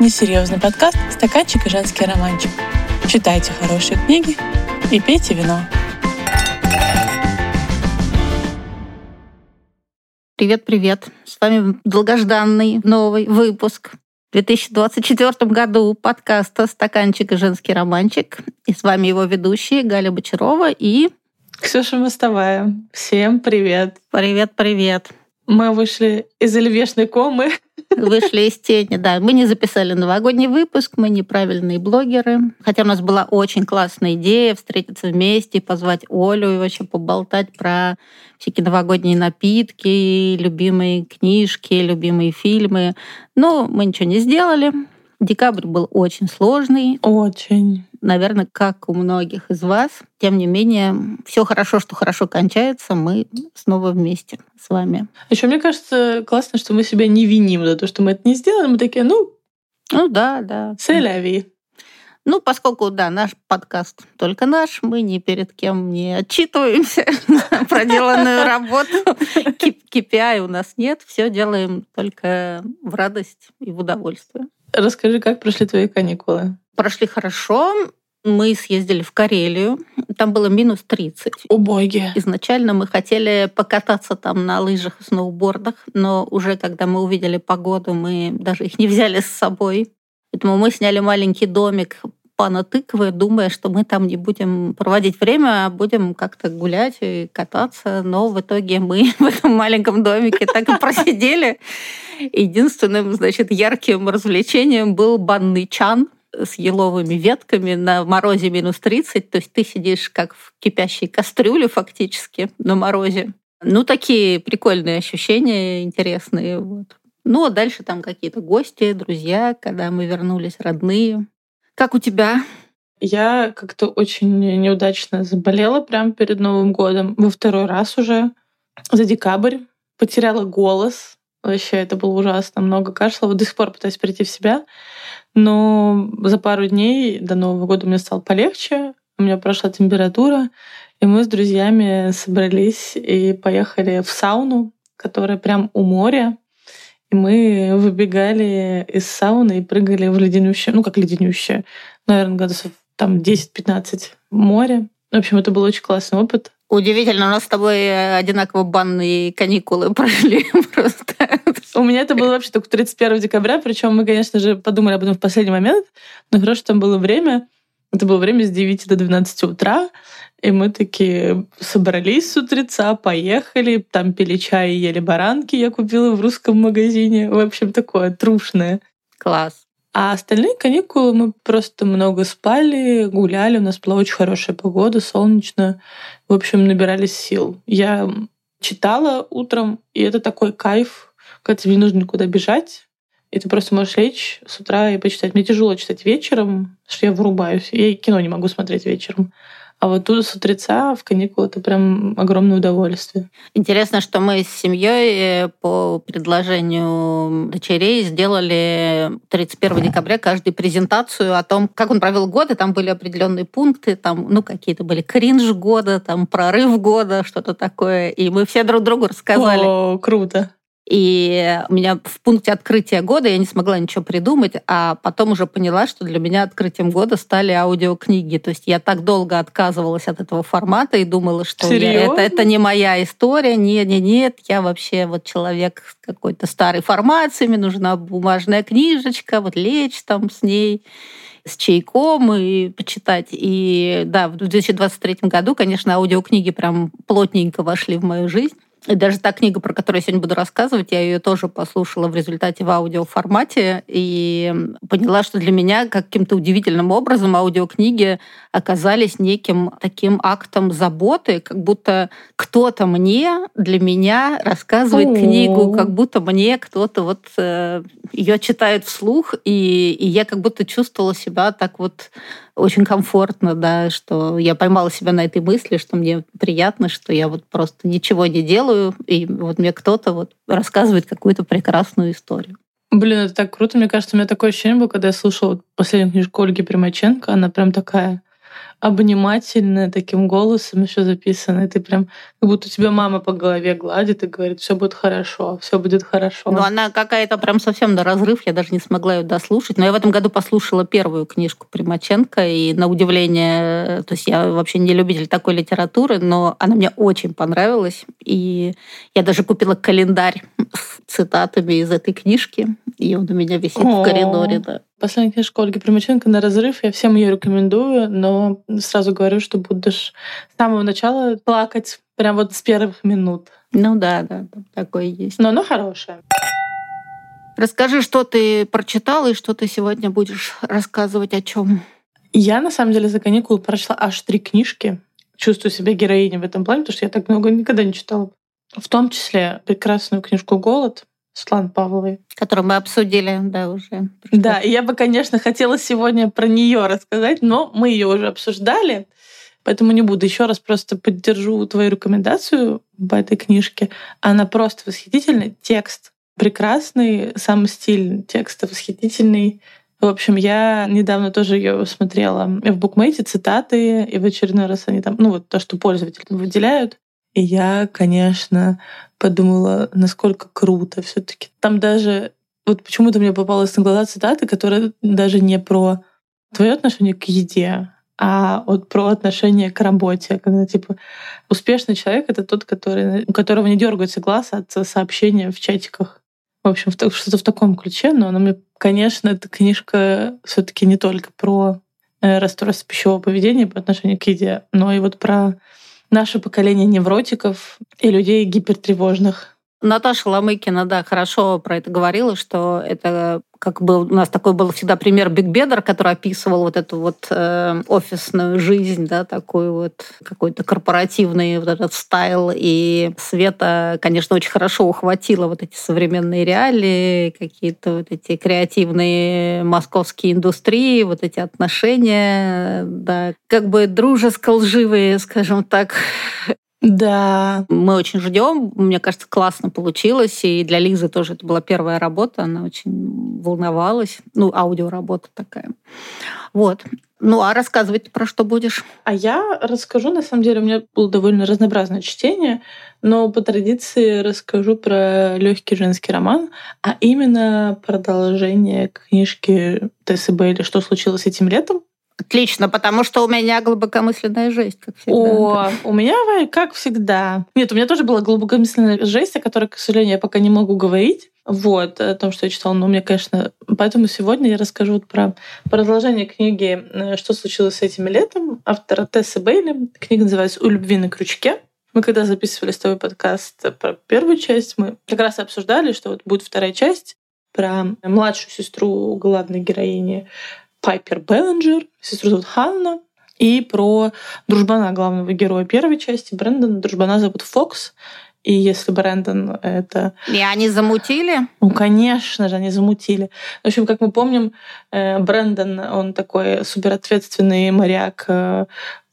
несерьезный подкаст «Стаканчик и женский романчик». Читайте хорошие книги и пейте вино. Привет-привет! С вами долгожданный новый выпуск в 2024 году подкаста «Стаканчик и женский романчик». И с вами его ведущие Галя Бочарова и... Ксюша Мостовая. Всем привет! Привет-привет! Мы вышли из оливешной комы. Вышли из тени, да. Мы не записали новогодний выпуск, мы неправильные блогеры. Хотя у нас была очень классная идея встретиться вместе, позвать Олю и вообще поболтать про всякие новогодние напитки, любимые книжки, любимые фильмы. Но мы ничего не сделали. Декабрь был очень сложный. Очень. Наверное, как у многих из вас. Тем не менее, все хорошо, что хорошо кончается. Мы снова вместе с вами. Еще мне кажется классно, что мы себя не виним за то, что мы это не сделали. Мы такие, ну, ну да, да. Селяви. Ну, поскольку, да, наш подкаст только наш, мы ни перед кем не отчитываемся за проделанную работу. KPI у нас нет, все делаем только в радость и в удовольствие. Расскажи, как прошли твои каникулы? Прошли хорошо. Мы съездили в Карелию. Там было минус 30. О боги! Изначально мы хотели покататься там на лыжах и сноубордах, но уже когда мы увидели погоду, мы даже их не взяли с собой. Поэтому мы сняли маленький домик пана тыквы, думая, что мы там не будем проводить время, а будем как-то гулять и кататься. Но в итоге мы в этом маленьком домике так и просидели. Единственным, значит, ярким развлечением был банный чан с еловыми ветками на морозе минус 30. То есть ты сидишь как в кипящей кастрюле фактически на морозе. Ну, такие прикольные ощущения, интересные. Вот. Ну, а дальше там какие-то гости, друзья, когда мы вернулись, родные. Как у тебя? Я как-то очень неудачно заболела прямо перед Новым годом. Во второй раз уже за декабрь. Потеряла голос. Вообще, это было ужасно. Много кашля. Вот до сих пор пытаюсь прийти в себя. Но за пару дней до Нового года мне стало полегче. У меня прошла температура. И мы с друзьями собрались и поехали в сауну, которая прям у моря. И мы выбегали из сауны и прыгали в леденющее, ну как леденющее, наверное, градусов там 10-15 море. В общем, это был очень классный опыт. Удивительно, у нас с тобой одинаково банные каникулы прошли просто. У меня это было вообще только 31 декабря, причем мы, конечно же, подумали об этом в последний момент, но хорошо, там было время. Это было время с 9 до 12 утра, и мы такие собрались с утреца, поехали, там пили чай и ели баранки, я купила в русском магазине. В общем, такое трушное. Класс. А остальные каникулы мы просто много спали, гуляли, у нас была очень хорошая погода, солнечно. В общем, набирались сил. Я читала утром, и это такой кайф, когда тебе не нужно никуда бежать. И ты просто можешь лечь с утра и почитать. Мне тяжело читать вечером, что я вырубаюсь. Я кино не могу смотреть вечером. А вот тут с утреца в каникулы это прям огромное удовольствие. Интересно, что мы с семьей э, по предложению дочерей сделали 31 декабря каждый презентацию о том, как он провел год, и там были определенные пункты, там, ну, какие-то были кринж года, там, прорыв года, что-то такое. И мы все друг другу рассказали. О, круто. И у меня в пункте открытия года я не смогла ничего придумать, а потом уже поняла, что для меня открытием года стали аудиокниги. То есть я так долго отказывалась от этого формата и думала, что я, это, это не моя история. Нет, нет, нет, я вообще вот человек с какой-то старой формацией, мне нужна бумажная книжечка, вот лечь там с ней с чайком и почитать. И да, в 2023 году, конечно, аудиокниги прям плотненько вошли в мою жизнь. И даже та книга, про которую я сегодня буду рассказывать, я ее тоже послушала в результате в аудиоформате и поняла, что для меня каким-то удивительным образом аудиокниги оказались неким таким актом заботы, как будто кто-то мне, для меня рассказывает О-о-о. книгу, как будто мне кто-то вот э, ее читает вслух, и, и я как будто чувствовала себя так вот очень комфортно, да, что я поймала себя на этой мысли, что мне приятно, что я вот просто ничего не делаю, и вот мне кто-то вот рассказывает какую-то прекрасную историю. Блин, это так круто. Мне кажется, у меня такое ощущение было, когда я слушала последнюю книжку Ольги Примаченко. Она прям такая обнимательно, таким голосом еще записано. И ты прям, как будто тебя мама по голове гладит и говорит, все будет хорошо, все будет хорошо. Ну, она какая-то прям совсем на разрыв, я даже не смогла ее дослушать. Но я в этом году послушала первую книжку Примаченко, и на удивление, то есть я вообще не любитель такой литературы, но она мне очень понравилась. И я даже купила календарь с цитатами из этой книжки, и он у меня висит О-о-о. в коридоре. Да. Последняя книжка Ольги Примаченко «На разрыв». Я всем ее рекомендую, но сразу говорю, что будешь с самого начала плакать, прям вот с первых минут. Ну да, да, такое есть. Но оно хорошее. Расскажи, что ты прочитала и что ты сегодня будешь рассказывать о чем. Я, на самом деле, за каникулы прочла аж три книжки. Чувствую себя героиней в этом плане, потому что я так много никогда не читала. В том числе прекрасную книжку «Голод» Светланы Павловой. Которую мы обсудили, да, уже. Да, и я бы, конечно, хотела сегодня про нее рассказать, но мы ее уже обсуждали, поэтому не буду. Еще раз просто поддержу твою рекомендацию по этой книжке. Она просто восхитительный. Текст прекрасный, сам стиль текста восхитительный. В общем, я недавно тоже ее смотрела в букмейте, цитаты, и в очередной раз они там, ну вот то, что пользователи выделяют. И я, конечно, подумала, насколько круто все таки Там даже вот почему-то мне попалась на глаза цитата, которая даже не про твое отношение к еде, а вот про отношение к работе, когда типа успешный человек это тот, который, у которого не дергается глаз от сообщения в чатиках. В общем, что-то в таком ключе, но она мне, конечно, эта книжка все-таки не только про э, расстройство пищевого поведения по отношению к еде, но и вот про наше поколение невротиков и людей гипертревожных. Наташа Ломыкина, да, хорошо про это говорила, что это как бы у нас такой был всегда пример Бегбедер, который описывал вот эту вот э, офисную жизнь, да, такой вот какой-то корпоративный вот этот style. И Света, конечно, очень хорошо ухватила вот эти современные реалии, какие-то вот эти креативные московские индустрии, вот эти отношения, да, как бы дружеско-лживые, скажем так, да. Мы очень ждем. Мне кажется, классно получилось. И для Лизы тоже это была первая работа. Она очень волновалась. Ну, аудиоработа такая. Вот. Ну, а рассказывать про что будешь? А я расскажу, на самом деле, у меня было довольно разнообразное чтение, но по традиции расскажу про легкий женский роман, а именно продолжение книжки Тессы Бейли «Что случилось этим летом?». Отлично, потому что у меня глубокомысленная жесть, как всегда. О, у меня, как всегда. Нет, у меня тоже была глубокомысленная жесть, о которой, к сожалению, я пока не могу говорить. Вот, о том, что я читала. Но мне, конечно... Поэтому сегодня я расскажу вот про продолжение книги э, «Что случилось с этим летом» автора Тессы Бейли. Книга называется «У любви на крючке». Мы когда записывали с тобой подкаст про первую часть, мы как раз обсуждали, что вот будет вторая часть про младшую сестру главной героини Пайпер Беллинджер, сестру зовут Ханна, и про дружбана главного героя первой части, Брэндона. Дружбана зовут Фокс. И если Брэндон — это... И они замутили? Ну, конечно же, они замутили. В общем, как мы помним, э, Брэндон, он такой суперответственный моряк, э,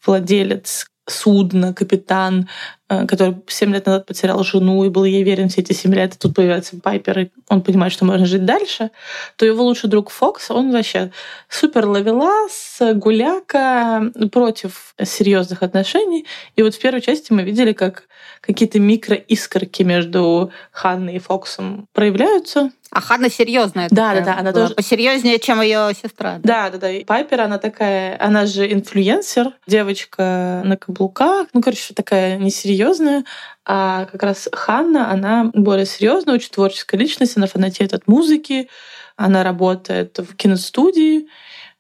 владелец судна, капитан, Э, который 7 лет назад потерял жену и был ей верен все эти 7 лет, и тут появляется Пайпер, и он понимает, что можно жить дальше, то его лучший друг Фокс, он вообще супер ловелас, гуляка, против серьезных отношений. И вот в первой части мы видели, как какие-то микроискорки между Ханной и Фоксом проявляются. А Ханна серьезная. Да, да, да. Она тоже посерьезнее, чем ее сестра. Да, да, да. И Пайпер, она такая, она же инфлюенсер, девочка на каблуках. Ну, короче, такая несерьезная. А как раз Ханна, она более серьезная, очень творческая личность, она фанатеет от музыки, она работает в киностудии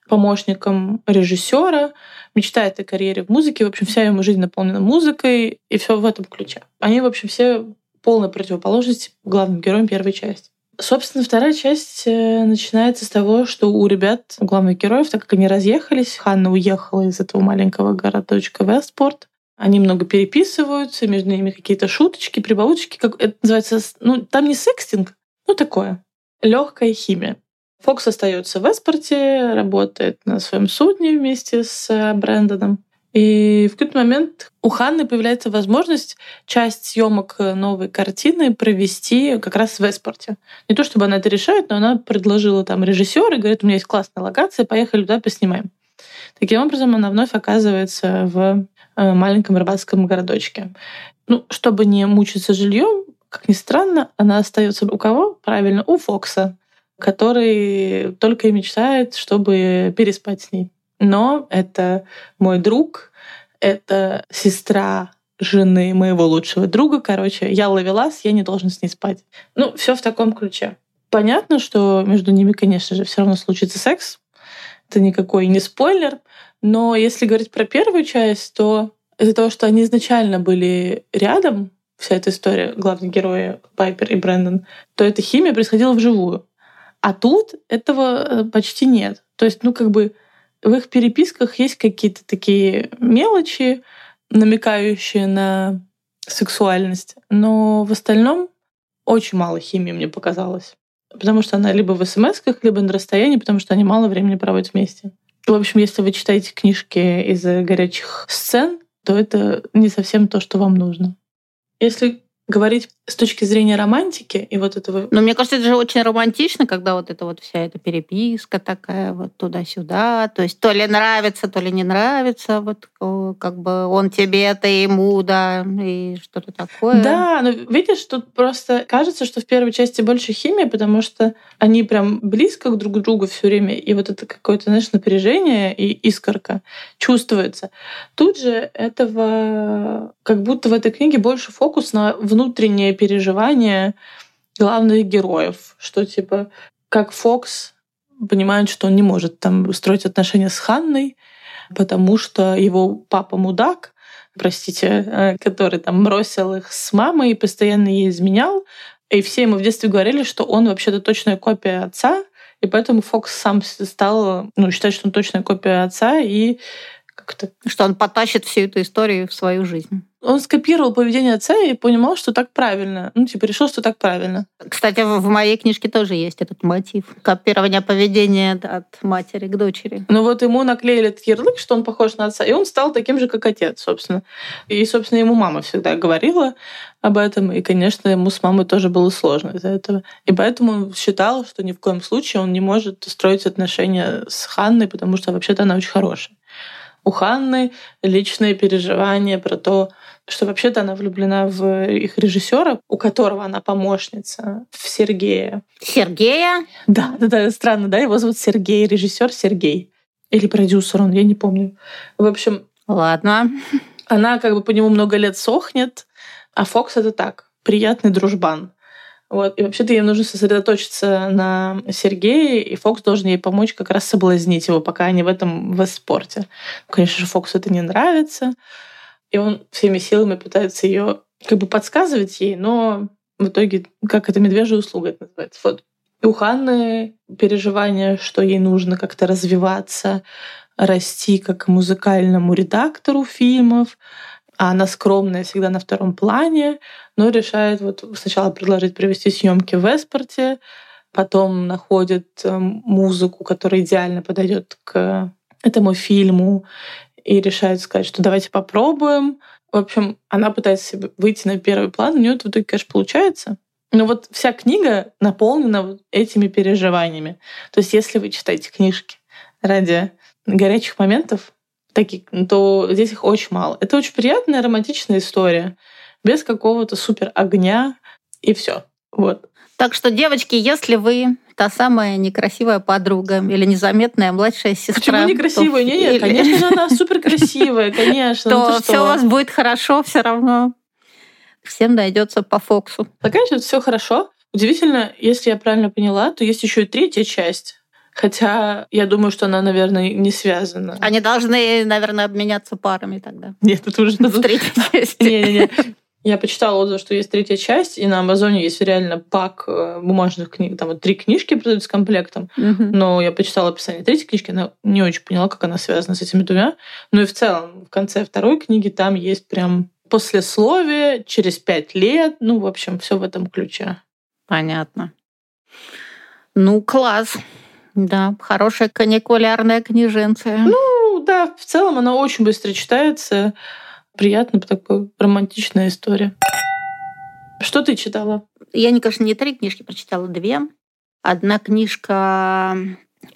помощником режиссера, мечтает о карьере в музыке. В общем, вся его жизнь наполнена музыкой, и все в этом ключе. Они, в общем, все полная противоположность главным героям первой части. Собственно, вторая часть э, начинается с того, что у ребят, у главных героев, так как они разъехались, Ханна уехала из этого маленького городочка Вестпорт, они много переписываются, между ними какие-то шуточки, прибауточки, как это называется, ну, там не секстинг, ну, такое, легкая химия. Фокс остается в Эспорте, работает на своем судне вместе с э, Брэндоном. И в какой-то момент у Ханны появляется возможность часть съемок новой картины провести как раз в Эспорте. Не то чтобы она это решает, но она предложила там режиссера и говорит, у меня есть классная локация, поехали туда поснимаем. Таким образом, она вновь оказывается в э, маленьком рыбацком городочке. Ну, чтобы не мучиться жильем, как ни странно, она остается у кого? Правильно, у Фокса, который только и мечтает, чтобы переспать с ней. Но это мой друг, это сестра жены моего лучшего друга. Короче, я ловелас, я не должен с ней спать. Ну, все в таком ключе. Понятно, что между ними, конечно же, все равно случится секс. Это никакой не спойлер. Но если говорить про первую часть, то из-за того, что они изначально были рядом, вся эта история, главные герои Пайпер и Брэндон, то эта химия происходила вживую. А тут этого э, почти нет. То есть, ну, как бы в их переписках есть какие-то такие мелочи, намекающие на сексуальность, но в остальном очень мало химии мне показалось. Потому что она либо в смс либо на расстоянии, потому что они мало времени проводят вместе. В общем, если вы читаете книжки из горячих сцен, то это не совсем то, что вам нужно. Если говорить с точки зрения романтики и вот этого... Но мне кажется, это же очень романтично, когда вот эта вот вся эта переписка такая вот туда-сюда. То есть то ли нравится, то ли не нравится. Вот как бы он тебе, ты ему, да, и что-то такое. Да, но видишь, тут просто кажется, что в первой части больше химии, потому что они прям близко друг к другу все время, и вот это какое-то, знаешь, напряжение и искорка чувствуется. Тут же этого как будто в этой книге больше фокус на внутреннее переживание главных героев, что типа как Фокс понимает, что он не может там строить отношения с Ханной, потому что его папа мудак, простите, э, который там бросил их с мамой и постоянно ей изменял. И все ему в детстве говорили, что он вообще-то точная копия отца, и поэтому Фокс сам стал ну, считать, что он точная копия отца, и как-то... Что он потащит всю эту историю в свою жизнь. Он скопировал поведение отца и понимал, что так правильно. Ну, типа, решил, что так правильно. Кстати, в моей книжке тоже есть этот мотив. Копирование поведения от матери к дочери. Ну вот ему наклеили этот ярлык, что он похож на отца, и он стал таким же, как отец, собственно. И, собственно, ему мама всегда говорила об этом, и, конечно, ему с мамой тоже было сложно из-за этого. И поэтому он считал, что ни в коем случае он не может строить отношения с Ханной, потому что вообще-то она очень хорошая у Ханны личные переживания про то, что вообще-то она влюблена в их режиссера, у которого она помощница, в Сергея. Сергея? Да, да, да, странно, да, его зовут Сергей, режиссер Сергей. Или продюсер он, я не помню. В общем... Ладно. Она как бы по нему много лет сохнет, а Фокс это так, приятный дружбан. Вот. И вообще-то ей нужно сосредоточиться на Сергее, и Фокс должен ей помочь как раз соблазнить его, пока они в этом в спорте. Конечно же, Фоксу это не нравится, и он всеми силами пытается ее как бы подсказывать ей, но в итоге, как это медвежья услуга это называется. Вот. И у Ханны переживание, что ей нужно как-то развиваться, расти как музыкальному редактору фильмов, а она скромная, всегда на втором плане, но решает вот сначала предложить провести съемки в эспорте, потом находит э, музыку, которая идеально подойдет к этому фильму, и решает сказать, что давайте попробуем. В общем, она пытается выйти на первый план, у нее это в итоге, конечно, получается. Но вот вся книга наполнена вот этими переживаниями. То есть если вы читаете книжки ради горячих моментов, таких, то здесь их очень мало. Это очень приятная романтичная история, без какого-то супер огня и все. Вот. Так что, девочки, если вы та самая некрасивая подруга или незаметная младшая сестра. Почему некрасивая? То... Нет, нет, конечно же, она супер красивая, конечно. Ну то все у вас будет хорошо все равно. Всем найдется по Фоксу. Заканчивается все хорошо. Удивительно, если я правильно поняла, то есть еще и третья часть. Хотя я думаю, что она, наверное, не связана. Они должны, наверное, обменяться парами тогда. Нет, это уже... В третьей части. Не-не-не. Я почитала отзыв, что есть третья часть, и на Амазоне есть реально пак э, бумажных книг. Там вот три книжки продают с комплектом. Угу. Но я почитала описание третьей книжки, она не очень поняла, как она связана с этими двумя. Ну и в целом, в конце второй книги там есть прям послесловие через пять лет. Ну, в общем, все в этом ключе. Понятно. Ну, класс. Да, хорошая каникулярная книженция. Ну, да, в целом она очень быстро читается. Приятно, такая романтичная история. Что ты читала? Я, конечно, не три книжки прочитала, две. Одна книжка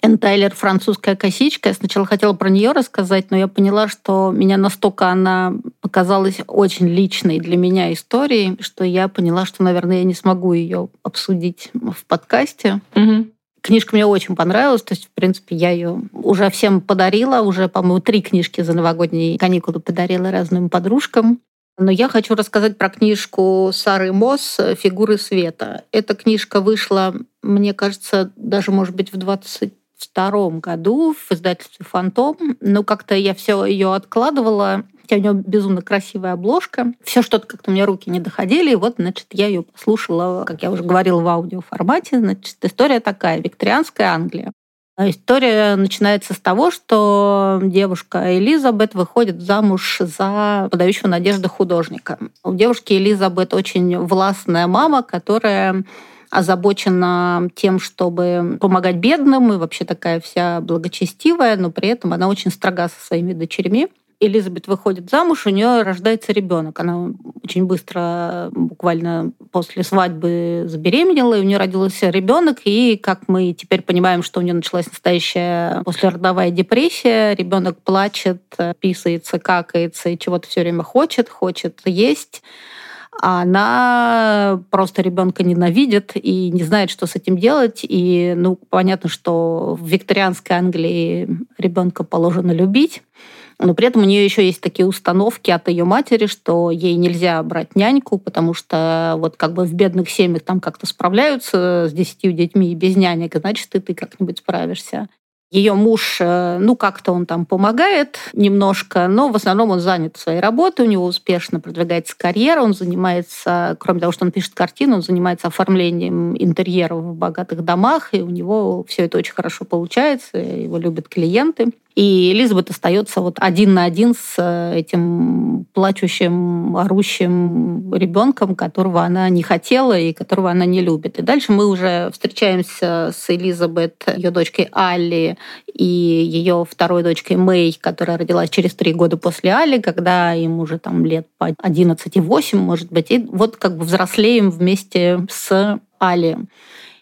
Энн Тайлер «Французская косичка». Я сначала хотела про нее рассказать, но я поняла, что меня настолько она показалась очень личной для меня историей, что я поняла, что, наверное, я не смогу ее обсудить в подкасте. Угу. Книжка мне очень понравилась, то есть, в принципе, я ее уже всем подарила, уже, по-моему, три книжки за новогодние каникулы подарила разным подружкам. Но я хочу рассказать про книжку Сары Мосс «Фигуры света». Эта книжка вышла, мне кажется, даже, может быть, в 22 году в издательстве «Фантом». Но как-то я все ее откладывала. У нее безумно красивая обложка. Все что-то как-то у меня руки не доходили. И вот, значит, я ее послушала, как я уже говорила, в аудиоформате. Значит, история такая. Викторианская Англия. История начинается с того, что девушка Элизабет выходит замуж за подающего надежды художника. У девушки Элизабет очень властная мама, которая озабочена тем, чтобы помогать бедным и вообще такая вся благочестивая, но при этом она очень строга со своими дочерьми. Элизабет выходит замуж, у нее рождается ребенок. Она очень быстро, буквально после свадьбы, забеременела, и у нее родился ребенок. И, как мы теперь понимаем, что у нее началась настоящая послеродовая депрессия, ребенок плачет, писается, какается и чего-то все время хочет, хочет есть а она просто ребенка ненавидит и не знает, что с этим делать. И, ну, понятно, что в викторианской Англии ребенка положено любить. Но при этом у нее еще есть такие установки от ее матери, что ей нельзя брать няньку, потому что вот как бы в бедных семьях там как-то справляются с десятью детьми и без нянек, значит, и ты как-нибудь справишься. Ее муж, э, ну, как-то он там помогает немножко, но в основном он занят своей работой, у него успешно продвигается карьера, он занимается, кроме того, что он пишет картину, он занимается оформлением интерьеров в богатых домах, и у него все это очень хорошо получается, его любят клиенты. И Элизабет остается вот один на один с э, этим плачущим, орущим ребенком, которого она не хотела и которого она не любит. И дальше мы уже встречаемся с Элизабет, ее дочкой Алли и ее второй дочкой Мэй, которая родилась через три года после Али, когда им уже там лет по 11 и 8, может быть. И вот как бы взрослеем вместе с Али.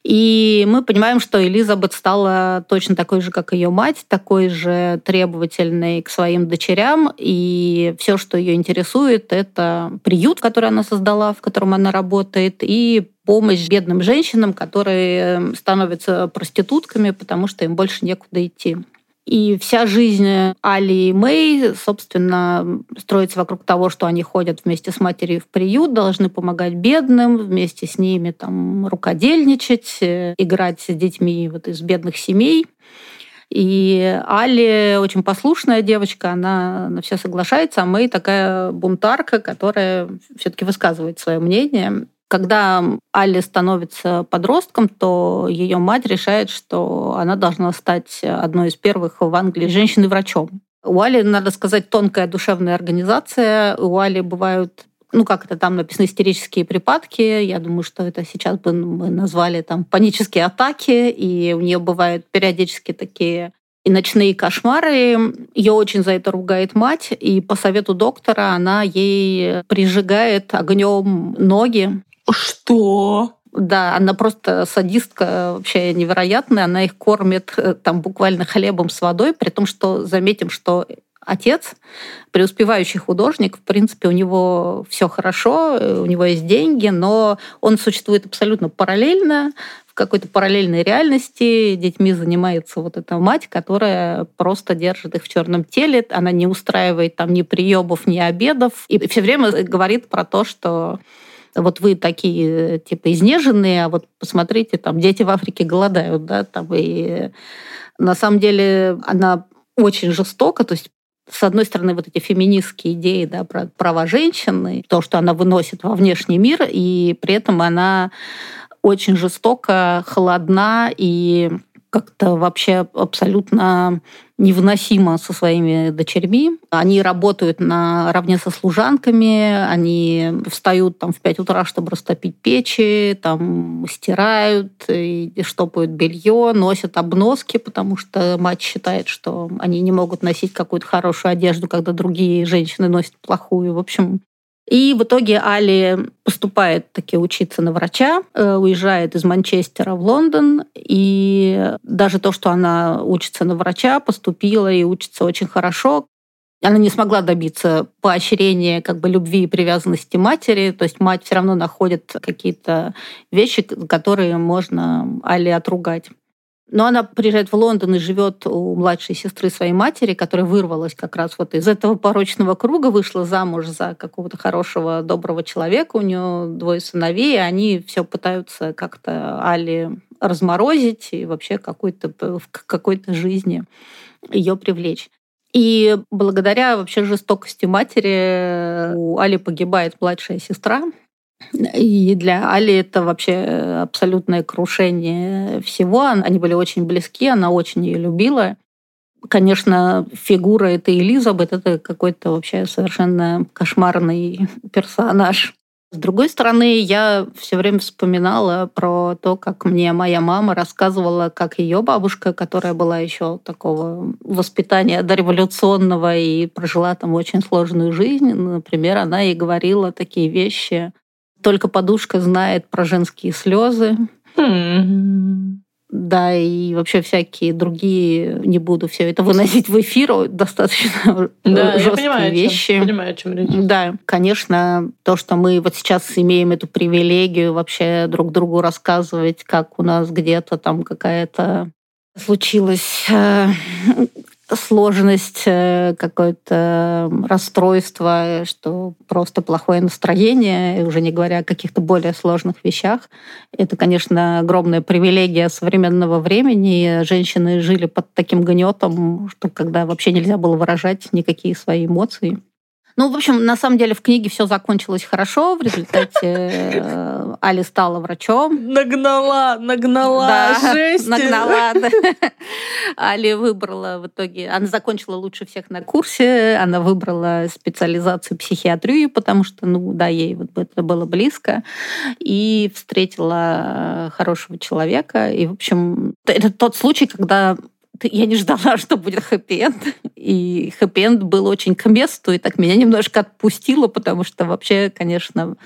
И мы понимаем, что Элизабет стала точно такой же, как ее мать, такой же требовательной к своим дочерям. И все, что ее интересует, это приют, который она создала, в котором она работает, и помощь бедным женщинам, которые становятся проститутками, потому что им больше некуда идти. И вся жизнь Али и Мэй, собственно, строится вокруг того, что они ходят вместе с матерью в приют, должны помогать бедным, вместе с ними там рукодельничать, э, играть с детьми вот из бедных семей. И Али очень послушная девочка, она на все соглашается, а Мэй такая бунтарка, которая все-таки высказывает свое мнение. Когда Алли становится подростком, то ее мать решает, что она должна стать одной из первых в Англии женщиной-врачом. У Али, надо сказать, тонкая душевная организация. У Али бывают ну, как это там написано, истерические припадки. Я думаю, что это сейчас бы мы назвали там панические атаки. И у нее бывают периодически такие и ночные кошмары. Ее очень за это ругает мать, и по совету доктора она ей прижигает огнем ноги, что? Да, она просто садистка вообще невероятная. Она их кормит э, там буквально хлебом с водой, при том, что заметим, что отец, преуспевающий художник, в принципе, у него все хорошо, у него есть деньги, но он существует абсолютно параллельно, в какой-то параллельной реальности. Детьми занимается вот эта мать, которая просто держит их в черном теле, она не устраивает там ни приемов, ни обедов, и все время говорит про то, что вот вы такие, типа, изнеженные, а вот посмотрите, там, дети в Африке голодают, да, там, и на самом деле она очень жестока, то есть с одной стороны, вот эти феминистские идеи да, про права женщины, то, что она выносит во внешний мир, и при этом она очень жестоко, холодна и как-то вообще абсолютно невыносимо со своими дочерьми. Они работают наравне со служанками, они встают там в 5 утра, чтобы растопить печи, там стирают, и штопают белье, носят обноски, потому что мать считает, что они не могут носить какую-то хорошую одежду, когда другие женщины носят плохую. В общем, И в итоге Али поступает таки учиться на врача, э, уезжает из Манчестера в Лондон, и даже то, что она учится на врача, поступила и учится очень хорошо, она не смогла добиться поощрения как бы любви и привязанности матери, то есть мать все равно находит какие-то вещи, которые можно Али отругать. Но она приезжает в Лондон и живет у младшей сестры своей матери, которая вырвалась как раз вот из этого порочного круга, вышла замуж за какого-то хорошего, доброго человека. У нее двое сыновей, и они все пытаются как-то Али разморозить и вообще какой-то, в какой-то жизни ее привлечь. И благодаря вообще жестокости матери у Али погибает младшая сестра, и для Али это вообще абсолютное крушение всего. Они были очень близки, она очень ее любила. Конечно, фигура этой Элизабет это какой-то вообще совершенно кошмарный персонаж. С другой стороны, я все время вспоминала про то, как мне моя мама рассказывала, как ее бабушка, которая была еще такого воспитания дореволюционного и прожила там очень сложную жизнь, например, она ей говорила такие вещи, только подушка знает про женские слезы. Mm-hmm. Да, и вообще всякие другие, не буду все это выносить в эфир, достаточно да, жесткие я понимаю, вещи. Чем, понимаю, о чем речь. Да, конечно, то, что мы вот сейчас имеем эту привилегию вообще друг другу рассказывать, как у нас где-то там какая-то случилась э, сложность, э, какое-то расстройство, что просто плохое настроение, уже не говоря о каких-то более сложных вещах. Это, конечно, огромная привилегия современного времени. Женщины жили под таким гнетом, что когда вообще нельзя было выражать никакие свои эмоции. Ну, в общем, на самом деле в книге все закончилось хорошо. В результате э, Али стала врачом. Нагнала, нагнала, да, жесть. Нагнала, да. Али выбрала в итоге... Она закончила лучше всех на курсе. Она выбрала специализацию психиатрию, потому что, ну, да, ей вот это было близко. И встретила хорошего человека. И, в общем, это тот случай, когда я не ждала, что будет хэппи-энд. И хэппи-энд был очень к месту, и так меня немножко отпустило, потому что вообще, конечно,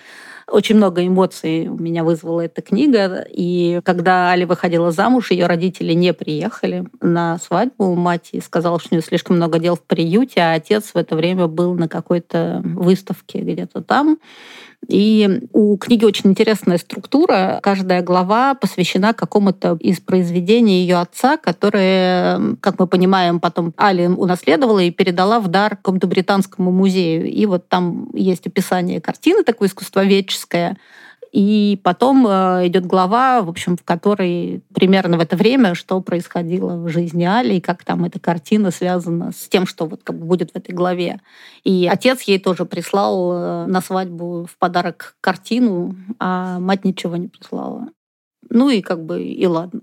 очень много эмоций у меня вызвала эта книга. И когда Али выходила замуж, ее родители не приехали на свадьбу. Мать сказала, что у нее слишком много дел в приюте, а отец в это время был на какой-то выставке где-то там. И у книги очень интересная структура. Каждая глава посвящена какому-то из произведений ее отца, которые, как мы понимаем, потом Али унаследовала и передала в дар какому-то британскому музею. И вот там есть описание картины такой искусствоведческое, и потом э, идет глава, в общем, в которой примерно в это время, что происходило в жизни Али, и как там эта картина связана с тем, что вот как бы будет в этой главе. И отец ей тоже прислал э, на свадьбу в подарок картину, а мать ничего не прислала. Ну и как бы и ладно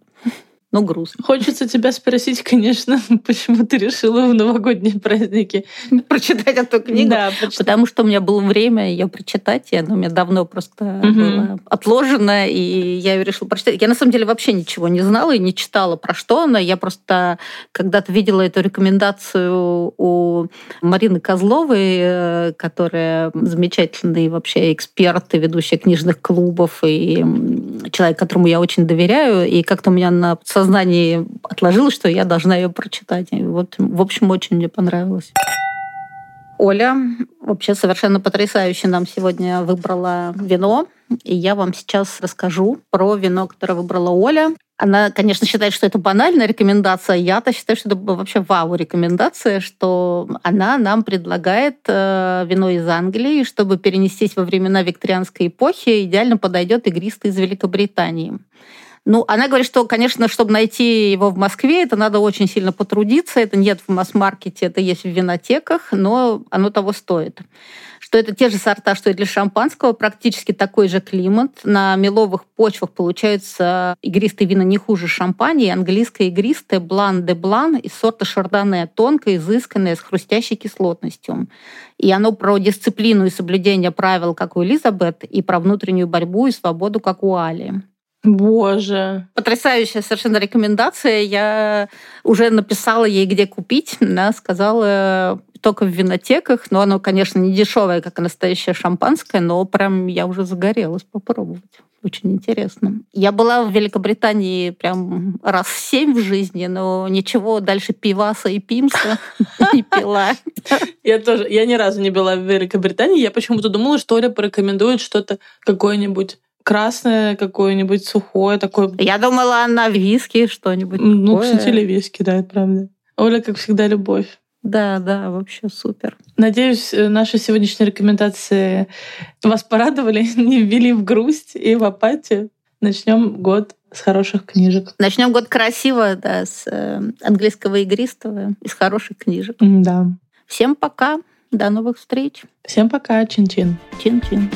но грустно. Хочется тебя спросить, конечно, почему ты решила в новогодние праздники прочитать эту книгу. Да, прочитать. потому что у меня было время ее прочитать, и она у меня давно просто угу. была отложена, и я ее решила прочитать. Я на самом деле вообще ничего не знала и не читала, про что она. Я просто когда-то видела эту рекомендацию у Марины Козловой, э, которая замечательный вообще эксперт и ведущая книжных клубов, и человек, которому я очень доверяю, и как-то у меня на сознании отложилось, что я должна ее прочитать. И вот, в общем, очень мне понравилось. Оля вообще совершенно потрясающе нам сегодня выбрала вино. И я вам сейчас расскажу про вино, которое выбрала Оля. Она, конечно, считает, что это банальная рекомендация. Я-то считаю, что это вообще вау рекомендация, что она нам предлагает э, вино из Англии, чтобы перенестись во времена викторианской эпохи, идеально подойдет игристый из Великобритании. Ну, она говорит, что, конечно, чтобы найти его в Москве, это надо очень сильно потрудиться. Это нет в масс-маркете, это есть в винотеках, но оно того стоит. Что это те же сорта, что и для шампанского, практически такой же климат. На меловых почвах получаются игристые вина не хуже шампани. Английское игристое блан де блан из сорта шардоне, тонкое, изысканное, с хрустящей кислотностью. И оно про дисциплину и соблюдение правил, как у Элизабет, и про внутреннюю борьбу и свободу, как у Али. Боже. Потрясающая совершенно рекомендация. Я уже написала ей, где купить. Она сказала, только в винотеках, но оно, конечно, не дешевое, как настоящее шампанское, но прям я уже загорелась попробовать. Очень интересно. Я была в Великобритании прям раз семь в жизни, но ничего дальше пиваса и пимса не пила. Я тоже, я ни разу не была в Великобритании. Я почему-то думала, что Оля порекомендует что-то какое-нибудь красное какое-нибудь сухое такое. Я думала, она виски что-нибудь. Ну, кстати, или виски, да, это правда. Оля, как всегда, любовь. Да, да, вообще супер. Надеюсь, э, наши сегодняшние рекомендации вас порадовали, не ввели в грусть и в апатию. Начнем год с хороших книжек. Начнем год красиво, да, с э, английского игристого, из хороших книжек. Да. Всем пока, до новых встреч. Всем пока, чин-чин. Чин-чин.